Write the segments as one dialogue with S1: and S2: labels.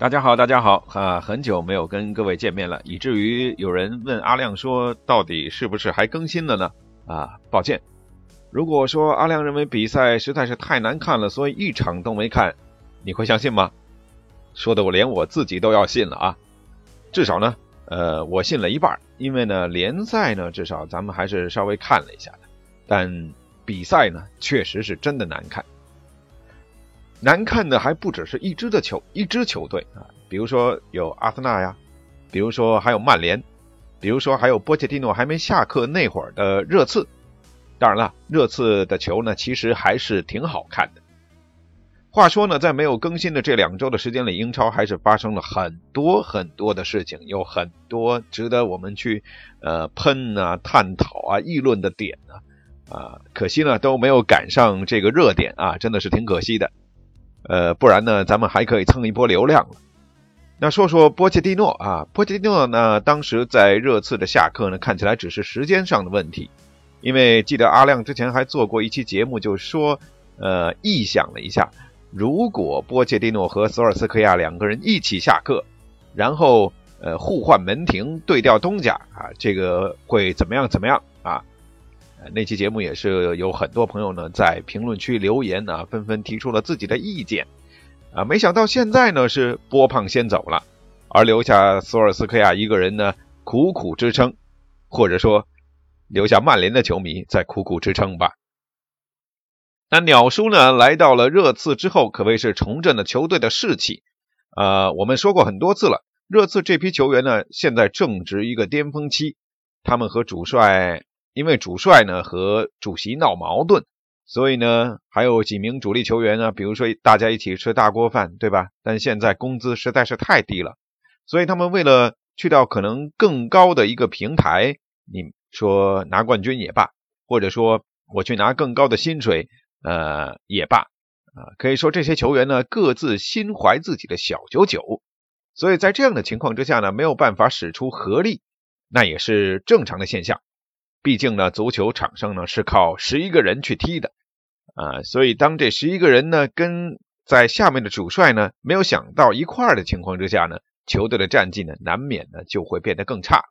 S1: 大家好，大家好啊！很久没有跟各位见面了，以至于有人问阿亮说，到底是不是还更新了呢？啊，抱歉，如果说阿亮认为比赛实在是太难看了，所以一场都没看，你会相信吗？说的我连我自己都要信了啊！至少呢，呃，我信了一半，因为呢，联赛呢，至少咱们还是稍微看了一下的，但比赛呢，确实是真的难看。难看的还不只是一支的球，一支球队啊，比如说有阿森纳呀，比如说还有曼联，比如说还有波切蒂诺还没下课那会儿的热刺。当然了，热刺的球呢，其实还是挺好看的。话说呢，在没有更新的这两周的时间里，英超还是发生了很多很多的事情，有很多值得我们去呃喷啊、探讨啊、议论的点呢。啊，可惜呢都没有赶上这个热点啊，真的是挺可惜的。呃，不然呢，咱们还可以蹭一波流量了。那说说波切蒂诺啊，波切蒂诺呢，当时在热刺的下课呢，看起来只是时间上的问题。因为记得阿亮之前还做过一期节目，就说，呃，臆想了一下，如果波切蒂诺和索尔斯克亚两个人一起下课，然后呃互换门庭，对调东家啊，这个会怎么样？怎么样啊？那期节目也是有很多朋友呢在评论区留言呢，纷纷提出了自己的意见，啊，没想到现在呢是波胖先走了，而留下索尔斯克亚一个人呢苦苦支撑，或者说留下曼联的球迷在苦苦支撑吧。那鸟叔呢来到了热刺之后，可谓是重振了球队的士气。呃，我们说过很多次了，热刺这批球员呢现在正值一个巅峰期，他们和主帅。因为主帅呢和主席闹矛盾，所以呢还有几名主力球员呢，比如说大家一起吃大锅饭，对吧？但现在工资实在是太低了，所以他们为了去到可能更高的一个平台，你说拿冠军也罢，或者说我去拿更高的薪水，呃也罢，啊，可以说这些球员呢各自心怀自己的小九九，所以在这样的情况之下呢，没有办法使出合力，那也是正常的现象。毕竟呢，足球场上呢是靠十一个人去踢的，啊，所以当这十一个人呢跟在下面的主帅呢没有想到一块儿的情况之下呢，球队的战绩呢难免呢就会变得更差。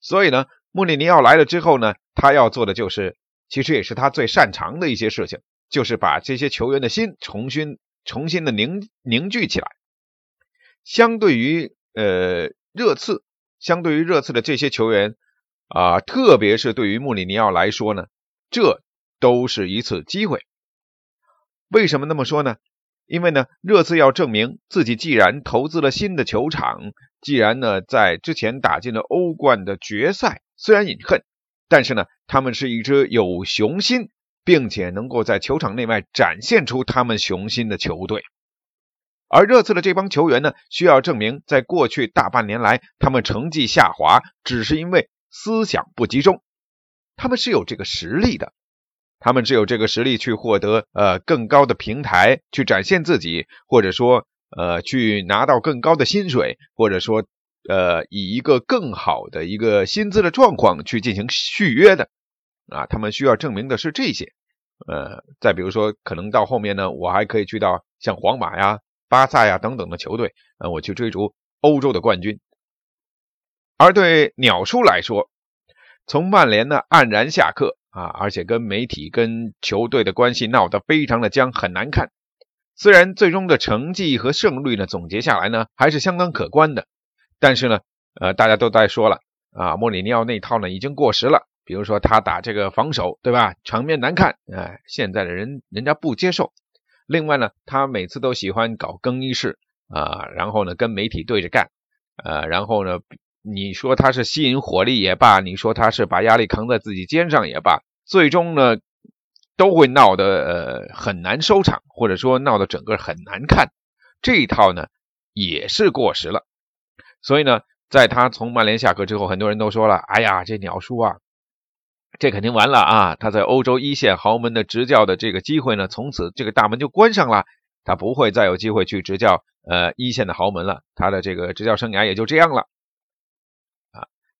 S1: 所以呢，穆里尼奥来了之后呢，他要做的就是，其实也是他最擅长的一些事情，就是把这些球员的心重新重新的凝凝聚起来。相对于呃热刺，相对于热刺的这些球员。啊，特别是对于穆里尼奥来说呢，这都是一次机会。为什么那么说呢？因为呢，热刺要证明自己，既然投资了新的球场，既然呢在之前打进了欧冠的决赛，虽然隐恨，但是呢，他们是一支有雄心，并且能够在球场内外展现出他们雄心的球队。而热刺的这帮球员呢，需要证明，在过去大半年来，他们成绩下滑，只是因为。思想不集中，他们是有这个实力的，他们只有这个实力去获得呃更高的平台，去展现自己，或者说呃去拿到更高的薪水，或者说呃以一个更好的一个薪资的状况去进行续约的啊，他们需要证明的是这些。呃，再比如说，可能到后面呢，我还可以去到像皇马呀、巴萨呀等等的球队，呃，我去追逐欧洲的冠军。而对鸟叔来说，从曼联呢黯然下课啊，而且跟媒体、跟球队的关系闹得非常的僵，很难看。虽然最终的成绩和胜率呢总结下来呢还是相当可观的，但是呢，呃，大家都在说了啊，莫里尼奥那套呢已经过时了。比如说他打这个防守，对吧？场面难看，哎，现在的人人家不接受。另外呢，他每次都喜欢搞更衣室啊，然后呢跟媒体对着干。呃，然后呢，你说他是吸引火力也罢，你说他是把压力扛在自己肩上也罢，最终呢，都会闹得呃很难收场，或者说闹得整个很难看。这一套呢也是过时了。所以呢，在他从曼联下课之后，很多人都说了：“哎呀，这鸟叔啊，这肯定完了啊！他在欧洲一线豪门的执教的这个机会呢，从此这个大门就关上了。”他不会再有机会去执教呃一线的豪门了，他的这个执教生涯也就这样了，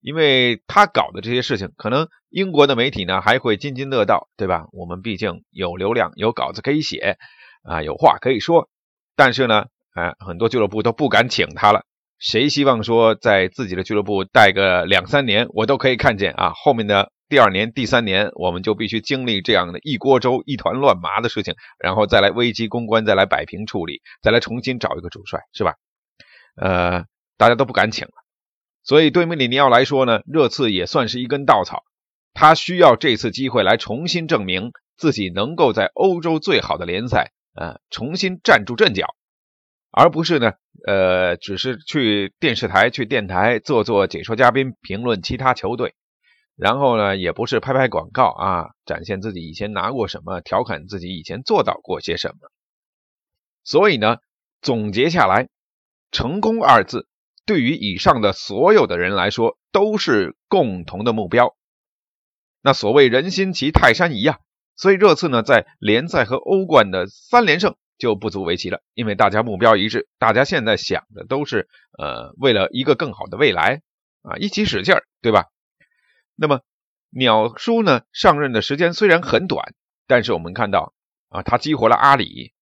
S1: 因为他搞的这些事情，可能英国的媒体呢还会津津乐道，对吧？我们毕竟有流量，有稿子可以写啊，有话可以说。但是呢，啊，很多俱乐部都不敢请他了。谁希望说在自己的俱乐部待个两三年，我都可以看见啊，后面的。第二年、第三年，我们就必须经历这样的一锅粥、一团乱麻的事情，然后再来危机公关，再来摆平处理，再来重新找一个主帅，是吧？呃，大家都不敢请了。所以对穆里尼奥来说呢，热刺也算是一根稻草，他需要这次机会来重新证明自己能够在欧洲最好的联赛，呃，重新站住阵脚，而不是呢，呃，只是去电视台、去电台做做解说嘉宾，评论其他球队。然后呢，也不是拍拍广告啊，展现自己以前拿过什么，调侃自己以前做到过些什么。所以呢，总结下来，成功二字对于以上的所有的人来说都是共同的目标。那所谓人心齐泰山移啊，所以热刺呢在联赛和欧冠的三连胜就不足为奇了，因为大家目标一致，大家现在想的都是呃为了一个更好的未来啊，一起使劲儿，对吧？那么，鸟叔呢？上任的时间虽然很短，但是我们看到啊，他激活了阿里，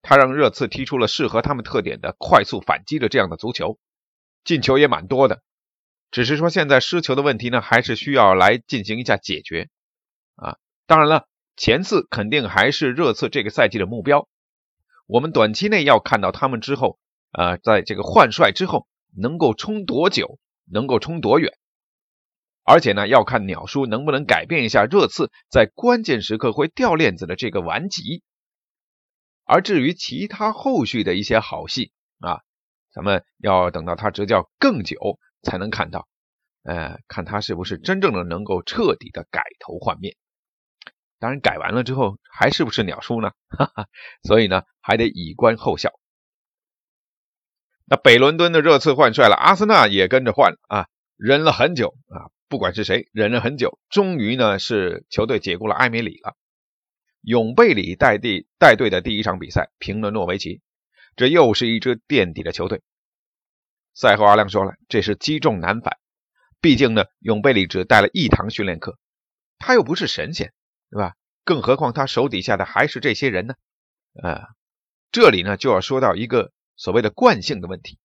S1: 他让热刺踢出了适合他们特点的快速反击的这样的足球，进球也蛮多的。只是说现在失球的问题呢，还是需要来进行一下解决啊。当然了，前四肯定还是热刺这个赛季的目标。我们短期内要看到他们之后，呃，在这个换帅之后能够冲多久，能够冲多远。而且呢，要看鸟叔能不能改变一下热刺在关键时刻会掉链子的这个顽疾。而至于其他后续的一些好戏，咱们要等到他执教更久才能看到。呃，看他是不是真正的能够彻底的改头换面。当然，改完了之后还是不是鸟叔呢？哈哈，所以呢，还得以观后效。那北伦敦的热刺换帅了，阿森纳也跟着换了啊，忍了很久啊。不管是谁，忍了很久，终于呢是球队解雇了埃梅里了。永贝里带队带队的第一场比赛平了诺维奇，这又是一支垫底的球队。赛后阿亮说了，这是积重难返。毕竟呢，永贝里只带了一堂训练课，他又不是神仙，对吧？更何况他手底下的还是这些人呢？啊，这里呢就要说到一个所谓的惯性的问题，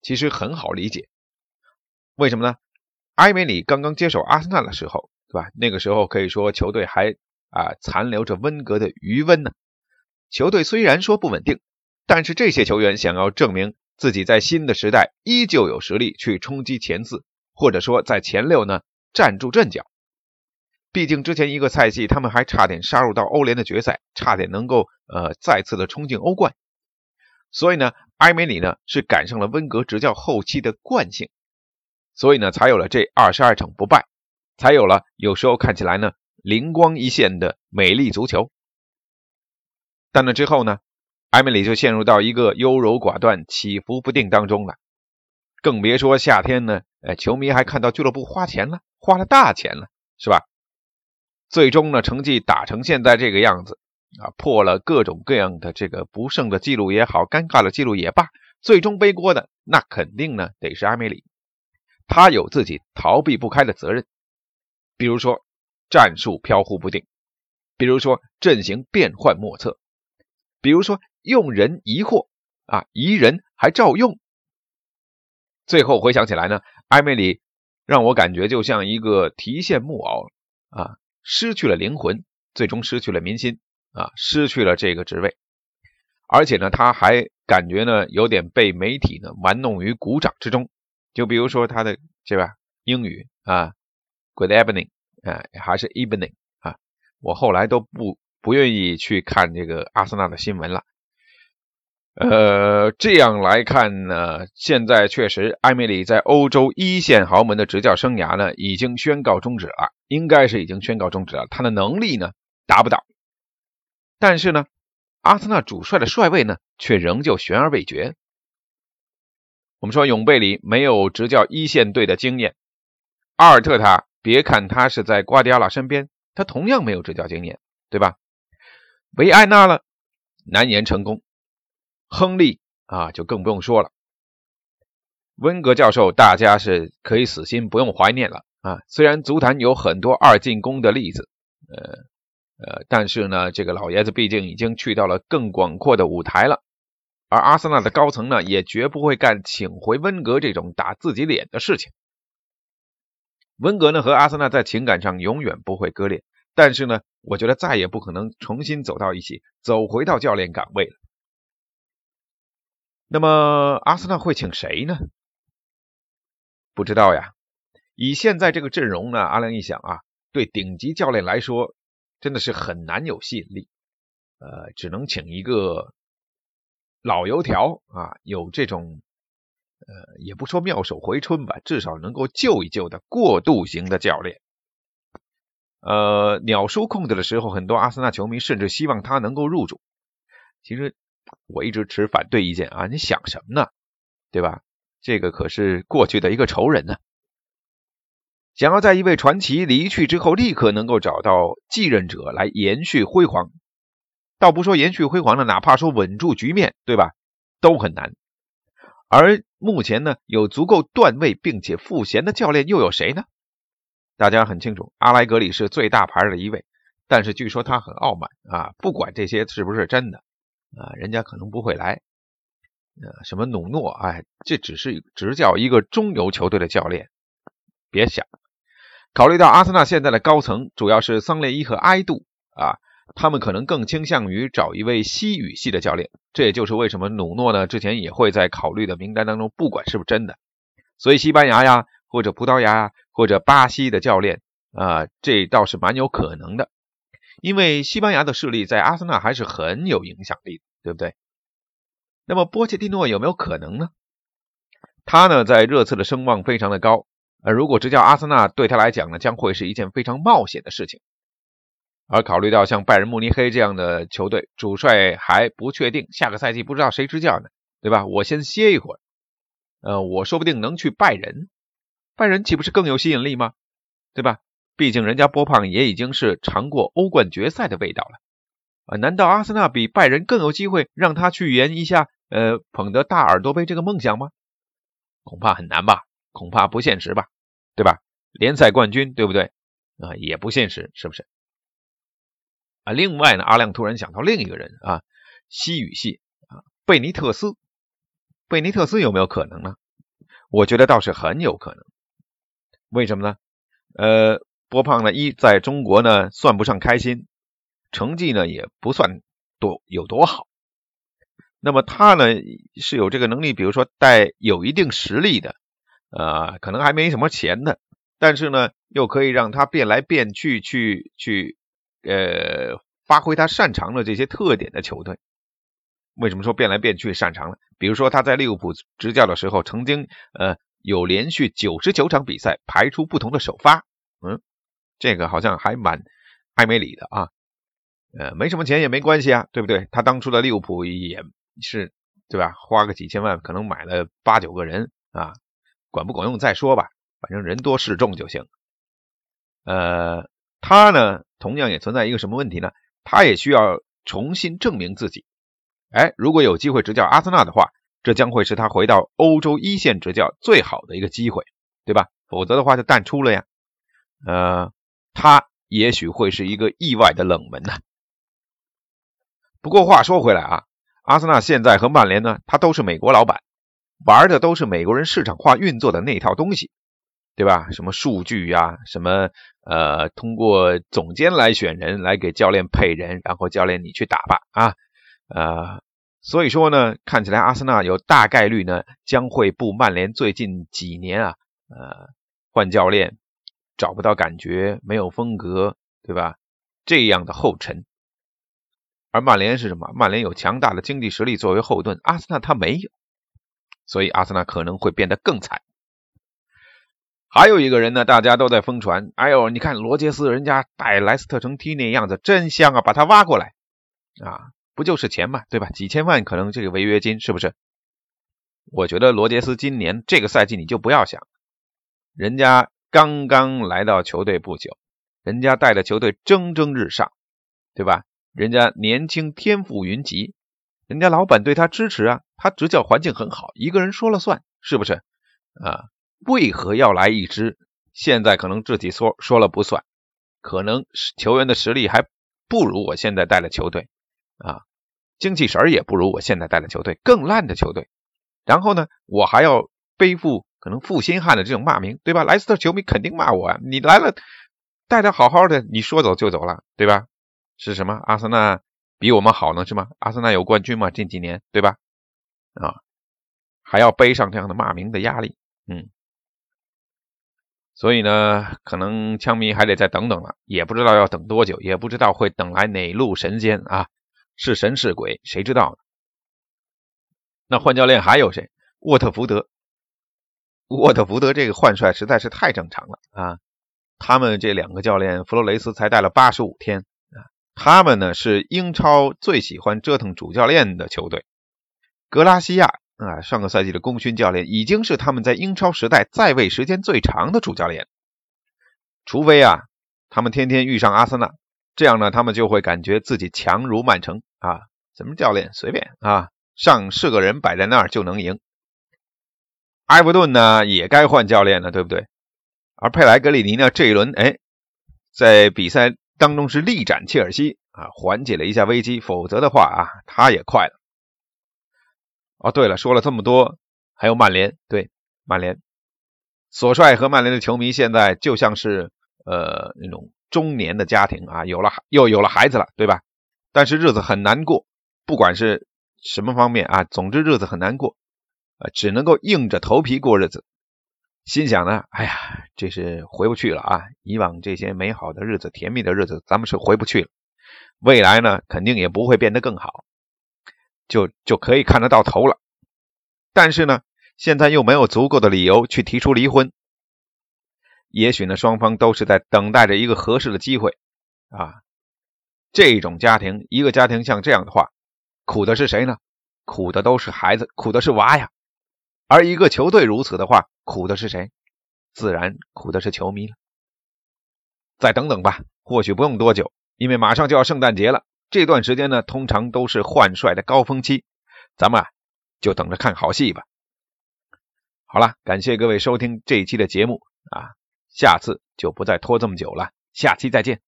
S1: 其实很好理解，为什么呢？埃梅里刚刚接手阿森纳的时候，对吧？那个时候可以说球队还啊残留着温格的余温呢。球队虽然说不稳定，但是这些球员想要证明自己在新的时代依旧有实力去冲击前四，或者说在前六呢站住阵脚。毕竟之前一个赛季他们还差点杀入到欧联的决赛，差点能够呃再次的冲进欧冠。所以呢，埃梅里呢是赶上了温格执教后期的惯性。所以呢，才有了这二十二场不败，才有了有时候看起来呢灵光一现的美丽足球。但那之后呢，埃梅里就陷入到一个优柔寡断、起伏不定当中了。更别说夏天呢，哎，球迷还看到俱乐部花钱了，花了大钱了，是吧？最终呢，成绩打成现在这个样子啊，破了各种各样的这个不胜的记录也好，尴尬的记录也罢，最终背锅的那肯定呢得是埃梅里。他有自己逃避不开的责任，比如说战术飘忽不定，比如说阵型变幻莫测，比如说用人疑惑啊，疑人还照用。最后回想起来呢，埃梅里让我感觉就像一个提线木偶啊，失去了灵魂，最终失去了民心啊，失去了这个职位，而且呢，他还感觉呢有点被媒体呢玩弄于股掌之中。就比如说他的是吧，英语啊，Good evening 啊，还是 evening 啊，我后来都不不愿意去看这个阿森纳的新闻了。呃，这样来看呢，现在确实埃梅里在欧洲一线豪门的执教生涯呢，已经宣告终止了，应该是已经宣告终止了。他的能力呢，达不到。但是呢，阿森纳主帅的帅位呢，却仍旧悬而未决。我们说永贝里没有执教一线队的经验，阿尔特塔，别看他是在瓜迪奥拉身边，他同样没有执教经验，对吧？维埃纳了，难言成功。亨利啊，就更不用说了。温格教授，大家是可以死心，不用怀念了啊。虽然足坛有很多二进宫的例子，呃呃，但是呢，这个老爷子毕竟已经去到了更广阔的舞台了。而阿森纳的高层呢，也绝不会干请回温格这种打自己脸的事情。温格呢，和阿森纳在情感上永远不会割裂，但是呢，我觉得再也不可能重新走到一起，走回到教练岗位了。那么阿森纳会请谁呢？不知道呀。以现在这个阵容呢，阿亮一想啊，对顶级教练来说真的是很难有吸引力。呃，只能请一个老油条啊，有这种呃，也不说妙手回春吧，至少能够救一救的过渡型的教练。呃，鸟叔控制的时候，很多阿森纳球迷甚至希望他能够入主。其实。我一直持反对意见啊！你想什么呢？对吧？这个可是过去的一个仇人呢。想要在一位传奇离去之后立刻能够找到继任者来延续辉煌，倒不说延续辉煌了，哪怕说稳住局面，对吧？都很难。而目前呢，有足够段位并且赋闲的教练又有谁呢？大家很清楚，阿莱格里是最大牌的一位，但是据说他很傲慢啊，不管这些是不是真的。啊，人家可能不会来。呃，什么努诺，哎，这只是执教一个中游球队的教练，别想。考虑到阿森纳现在的高层主要是桑列伊和埃杜啊，他们可能更倾向于找一位西语系的教练。这也就是为什么努诺呢之前也会在考虑的名单当中，不管是不是真的。所以西班牙呀，或者葡萄牙呀，或者巴西的教练啊，这倒是蛮有可能的。因为西班牙的势力在阿森纳还是很有影响力的，对不对？那么波切蒂诺有没有可能呢？他呢在热刺的声望非常的高，而如果执教阿森纳对他来讲呢，将会是一件非常冒险的事情。而考虑到像拜仁慕尼黑这样的球队，主帅还不确定，下个赛季不知道谁执教呢，对吧？我先歇一会儿，呃，我说不定能去拜仁，拜仁岂不是更有吸引力吗？对吧？毕竟人家波胖也已经是尝过欧冠决赛的味道了啊！难道阿森纳比拜仁更有机会让他去圆一下呃捧得大耳朵杯这个梦想吗？恐怕很难吧，恐怕不现实吧，对吧？联赛冠军对不对啊？也不现实，是不是？啊，另外呢，阿亮突然想到另一个人啊，西语系啊，贝尼特斯，贝尼特斯有没有可能呢？我觉得倒是很有可能，为什么呢？呃。波胖呢，一在中国呢算不上开心，成绩呢也不算多有多好。那么他呢是有这个能力，比如说带有一定实力的，呃，可能还没什么钱的，但是呢又可以让他变来变去，去去呃发挥他擅长的这些特点的球队。为什么说变来变去擅长了？比如说他在利物浦执教的时候，曾经呃有连续九十九场比赛排出不同的首发，嗯。这个好像还蛮艾梅里的啊，呃，没什么钱也没关系啊，对不对？他当初的利物浦也是，对吧？花个几千万，可能买了八九个人啊，管不管用再说吧，反正人多势众就行。呃，他呢，同样也存在一个什么问题呢？他也需要重新证明自己。哎，如果有机会执教阿森纳的话，这将会是他回到欧洲一线执教最好的一个机会，对吧？否则的话就淡出了呀，呃。他也许会是一个意外的冷门呢。不过话说回来啊，阿森纳现在和曼联呢，他都是美国老板，玩的都是美国人市场化运作的那套东西，对吧？什么数据呀，什么呃，通过总监来选人，来给教练配人，然后教练你去打吧啊，呃，所以说呢，看起来阿森纳有大概率呢将会步曼联最近几年啊，呃，换教练。找不到感觉，没有风格，对吧？这样的后尘。而曼联是什么？曼联有强大的经济实力作为后盾，阿森纳他没有，所以阿森纳可能会变得更惨。还有一个人呢，大家都在疯传，哎呦，你看罗杰斯人家带莱斯特城踢那样子真香啊，把他挖过来啊，不就是钱嘛，对吧？几千万可能这个违约金是不是？我觉得罗杰斯今年这个赛季你就不要想，人家刚刚来到球队不久，人家带的球队蒸蒸日上，对吧？人家年轻天赋云集，人家老板对他支持啊，他执教环境很好，一个人说了算，是不是？啊，为何要来一支现在可能自己说说了不算，可能球员的实力还不如我现在带的球队啊，精气神也不如我现在带的球队，更烂的球队。然后呢，我还要背负可能负心汉的这种骂名，对吧？莱斯特球迷肯定骂我啊！你来了，带的好好的，你说走就走了，对吧？是什么？阿森纳比我们好呢，是吗？阿森纳有冠军吗？近几年，对吧？啊，还要背上这样的骂名的压力，嗯，所以呢，可能枪迷还得再等等了，也不知道要等多久，也不知道会等来哪路神仙啊，是神是鬼，谁知道呢？那换教练还有谁？沃特福德，沃特福德这个换帅实在是太正常了啊！他们这两个教练，弗洛雷斯才带了八十五天啊。他们呢是英超最喜欢折腾主教练的球队。格拉西亚啊，上个赛季的功勋教练，已经是他们在英超时代在位时间最长的主教练。除非啊，他们天天遇上阿森纳，这样呢，他们就会感觉自己强如曼城啊。什么教练随便啊。上是个人摆在那儿就能赢。埃弗顿呢也该换教练了，对不对？而佩莱格里尼呢这一轮哎，在比赛当中是力斩切尔西啊，缓解了一下危机。否则的话啊，他也快了。哦，对了，说了这么多，还有曼联，对曼联，索帅和曼联的球迷现在就像是呃那种中年的家庭啊，有了又有了孩子了，对吧？但是日子很难过，不管是。什么方面啊？总之日子很难过，呃，只能够硬着头皮过日子。心想呢，哎呀，这是回不去了啊！以往这些美好的日子、甜蜜的日子，咱们是回不去了。未来呢，肯定也不会变得更好，就就可以看得到头了。但是呢，现在又没有足够的理由去提出离婚。也许呢，双方都是在等待着一个合适的机会啊。这种家庭，一个家庭像这样的话。苦的是谁呢？苦的都是孩子，苦的是娃呀。而一个球队如此的话，苦的是谁？自然苦的是球迷了。再等等吧，或许不用多久，因为马上就要圣诞节了。这段时间呢，通常都是换帅的高峰期，咱们啊，就等着看好戏吧。好了，感谢各位收听这一期的节目啊，下次就不再拖这么久了，下期再见。